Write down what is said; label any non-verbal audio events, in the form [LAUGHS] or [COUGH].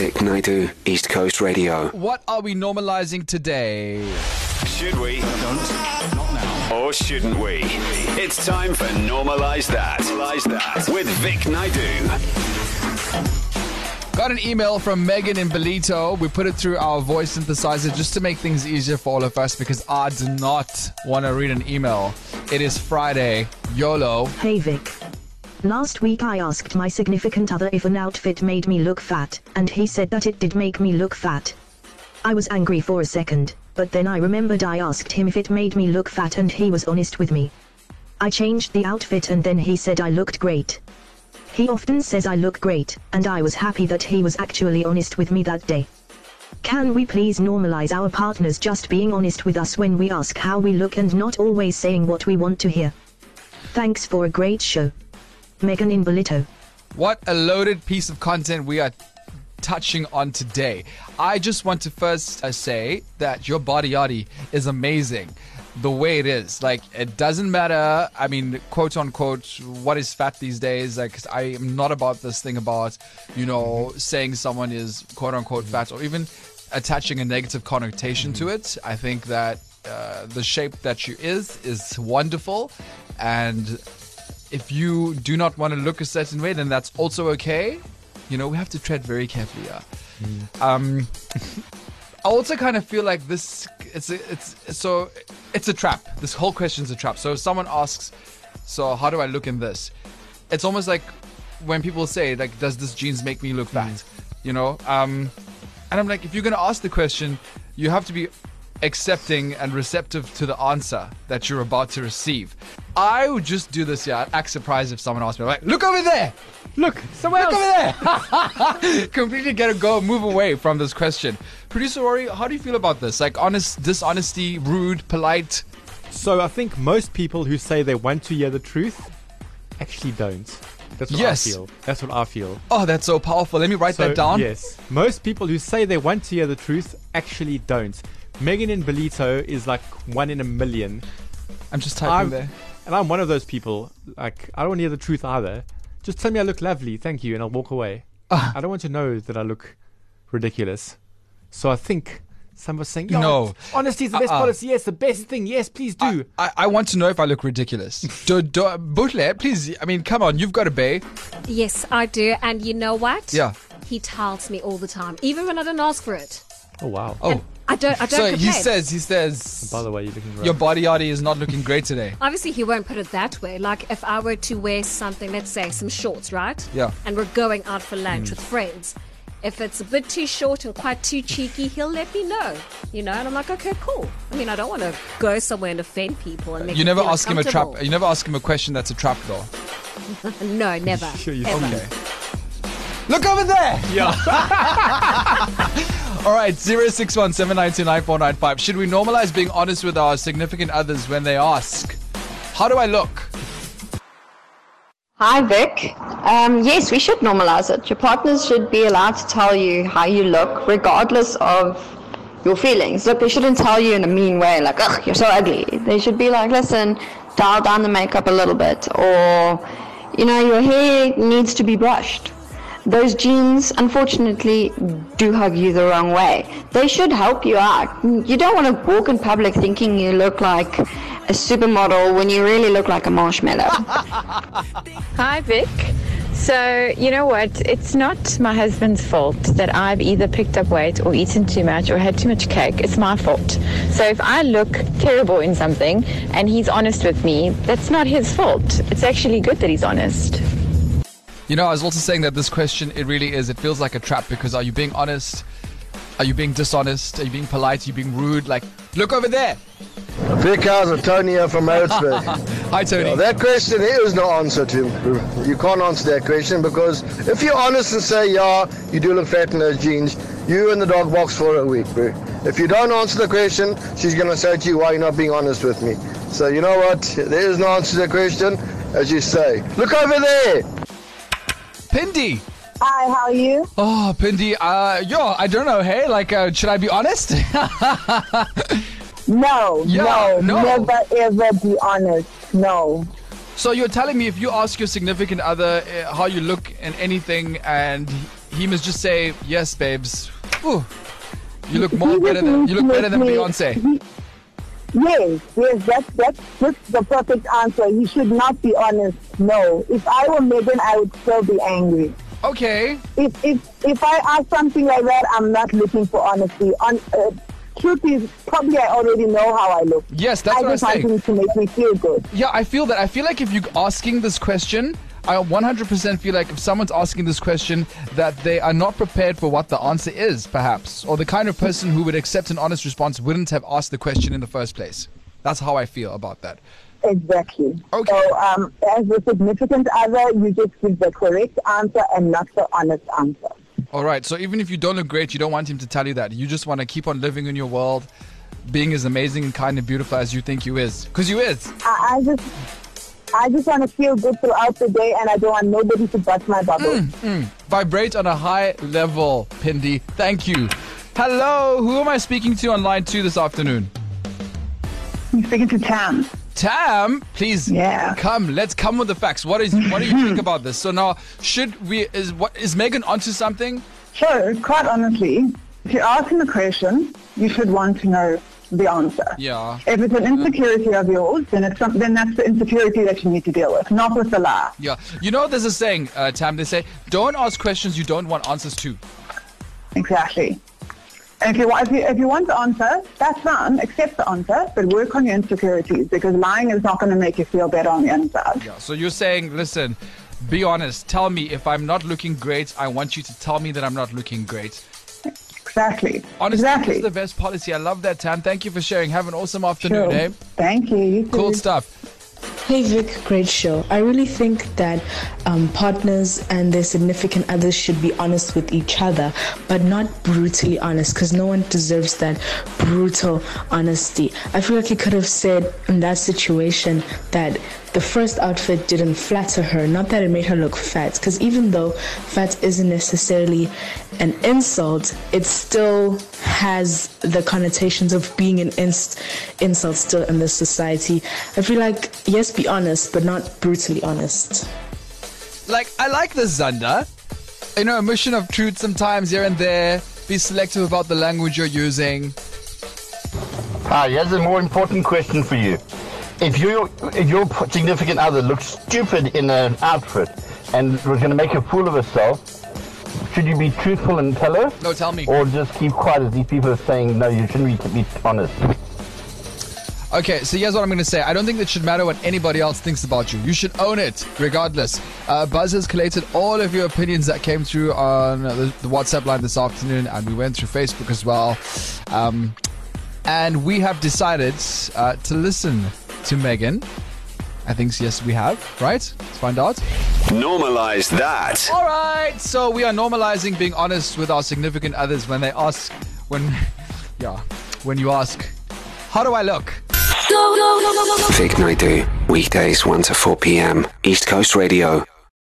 Vic Naidu, East Coast Radio. What are we normalizing today? Should we? Don't. Not now. Or shouldn't we? It's time for Normalize That. Normalize That with Vic Naidu. Got an email from Megan in Ballito. We put it through our voice synthesizer just to make things easier for all of us because I do not want to read an email. It is Friday. YOLO. Hey Vic. Last week I asked my significant other if an outfit made me look fat, and he said that it did make me look fat. I was angry for a second, but then I remembered I asked him if it made me look fat and he was honest with me. I changed the outfit and then he said I looked great. He often says I look great, and I was happy that he was actually honest with me that day. Can we please normalize our partners just being honest with us when we ask how we look and not always saying what we want to hear? Thanks for a great show. Megan. What a loaded piece of content we are touching on today. I just want to first uh, say that your body yaddy is amazing. The way it is, like it doesn't matter. I mean, quote unquote, what is fat these days? Like I am not about this thing about, you know, saying someone is quote unquote fat or even attaching a negative connotation to it. I think that uh, the shape that you is is wonderful, and if you do not want to look a certain way, then that's also okay. You know, we have to tread very carefully. Yeah. Um, [LAUGHS] I also kind of feel like this. It's a, it's so it's a trap. This whole question is a trap. So if someone asks, "So how do I look in this?" It's almost like when people say, "Like, does this jeans make me look fat?" You know. Um, and I'm like, if you're gonna ask the question, you have to be accepting and receptive to the answer that you're about to receive. I would just do this, yeah. I'd act surprised if someone asked me, like, look over there! Look, somewhere look over there! [LAUGHS] Completely get a go, move away from this question. Producer Rory, how do you feel about this? Like, honest, dishonesty, rude, polite? So I think most people who say they want to hear the truth actually don't. That's what Yes. I feel. That's what I feel. Oh, that's so powerful. Let me write So, that down. Yes. Most people who say they want to hear the truth actually don't. Megan and Ballito is like one in a million. I'm just typing I'm- there. And I'm one of those people. Like, I don't want to hear the truth either. Just tell me I look lovely, thank you, and I'll walk away. Ah. I don't want to know that I look ridiculous. So I think some are saying, "Yeah, No. honesty is the best Uh-uh. policy. Yes, the best thing. Yes, please do. I, I want to know if I look ridiculous. [LAUGHS] do, do, Butle, please, I mean, come on, you've got a bay. Yes, I do. And you know what? Yeah. He tells me all the time, even when I don't ask for it. oh wow. Oh, I don't. I don't so he says, he says, By the way, you're looking great. your body yardie is not looking great today. Obviously, he won't put it that way. Like if I were to wear something, let's say some shorts, right? Yeah. And we're going out for lunch hmm. with friends. If it's a bit too short and quite too cheeky, he'll let me know. You know, and I'm like, okay, cool. I mean, I don't want to go somewhere and offend people and make You never feel ask him a trap. You never ask him a question that's a trap, though. [LAUGHS] No, never. [LAUGHS] Sure you ever. okay. Look over there. Yeah. [LAUGHS] All right, zero six one seven nine two nine four nine five. Should we normalize being honest with our significant others when they ask, "How do I look?" Hi, Vic. Um, yes, we should normalize it. Your partners should be allowed to tell you how you look, regardless of your feelings. Look, they shouldn't tell you in a mean way, like, ugh, you're so ugly. They should be like, listen, dial down the makeup a little bit, or, you know, your hair needs to be brushed. Those jeans, unfortunately, do hug you the wrong way. They should help you out. You don't want to walk in public thinking you look like a supermodel when you really look like a marshmallow. [LAUGHS] Hi, Vic. So, you know what? It's not my husband's fault that I've either picked up weight or eaten too much or had too much cake. It's my fault. So, if I look terrible in something and he's honest with me, that's not his fault. It's actually good that he's honest. You know, I was also saying that this question, it really is. It feels like a trap because are you being honest? Are you being dishonest? Are you being polite? Are you being rude? Like, look over there. It? Tony here from Maritzburg. [LAUGHS] Hi, Tony. That question there is no answer to. You can't answer that question because if you're honest and say, yeah, you do look fat in those jeans, you in the dog box for a week, bro. If you don't answer the question, she's going to say to you, why are you're not being honest with me? So you know what? There is no answer to the question, as you say. Look over there. Pindy. Hi, how are you? Oh, Pindy. Uh, yo, I don't know. Hey, like, uh, should I be honest? [LAUGHS] No, Yeah, no, no. never ever be honest. No. so you're telling me if you ask your significant other uh, how you look in anything and he must just say, "Yes, babes." Ooh, you look more better than you look better than Beyonce. Yes, yes, that's that's just the perfect answer. He should not be honest. No. If I were Megan, I would still be angry. Okay. If if if I ask something like that, I'm not looking for honesty. On uh, truth is, probably I already know how I look. Yes, that's I what just I'm want saying. him to make me feel good. Yeah, I feel that. I feel like if you're asking this question, I 100% feel like if someone's asking this question, that they are not prepared for what the answer is, perhaps, or the kind of person who would accept an honest response wouldn't have asked the question in the first place. That's how I feel about that. Exactly. Okay. So, um, as a significant other, you just give the correct answer and not the honest answer. All right. So even if you don't look great, you don't want him to tell you that. You just want to keep on living in your world, being as amazing and kind and beautiful as you think you is, because you is. I, I just, I just want to feel good throughout the day, and I don't want nobody to bust my bubble. Mm, mm. Vibrate on a high level, Pindi. Thank you. Hello. Who am I speaking to on line two this afternoon? I'm speaking to Tam. Tam, please Yeah. come. Let's come with the facts. What is what do you think [LAUGHS] about this? So now, should we is what is Megan onto something? So, quite honestly, if you're asking a question, you should want to know the answer. Yeah. If it's an insecurity of yours, then it's some, then that's the insecurity that you need to deal with, not with the lie. Yeah. You know, there's a saying, uh, Tam. They say, "Don't ask questions you don't want answers to." Exactly. And if you, want, if, you, if you want the answer, that's fine. Accept the answer, but work on your insecurities because lying is not going to make you feel better on the inside. Yeah. So you're saying, listen, be honest. Tell me if I'm not looking great. I want you to tell me that I'm not looking great. Exactly. Honestly, exactly. that's the best policy. I love that, Tam. Thank you for sharing. Have an awesome afternoon, Sure. eh? Thank you. you Cool stuff. Hey Vic, great show. I really think that um, partners and their significant others should be honest with each other, but not brutally honest, because no one deserves that brutal honesty. I feel like he could have said in that situation that the first outfit didn't flatter her, not that it made her look fat, because even though fat isn't necessarily an insult, it still has the connotations of being an inst- insult still in this society. I feel like, yes, be honest, but not brutally honest. Like, I like the Zander. You know, a mission of truth sometimes here and there. Be selective about the language you're using. Ah, here's a more important question for you. If you if your significant other looks stupid in an outfit and was going to make a fool of herself, should you be truthful and tell her? No, tell me. Or just keep quiet as these people are saying, no, you shouldn't be, be honest. Okay, so here's what I'm going to say. I don't think it should matter what anybody else thinks about you. You should own it, regardless. Uh, Buzz has collated all of your opinions that came through on the, the WhatsApp line this afternoon, and we went through Facebook as well. Um, and we have decided uh, to listen to Megan. I think yes, we have. Right? Let's find out. Normalize that. All right. So we are normalizing being honest with our significant others when they ask, when, [LAUGHS] yeah, when you ask, how do I look? Vic Naidu, weekdays 1 to 4 p.m. East Coast Radio.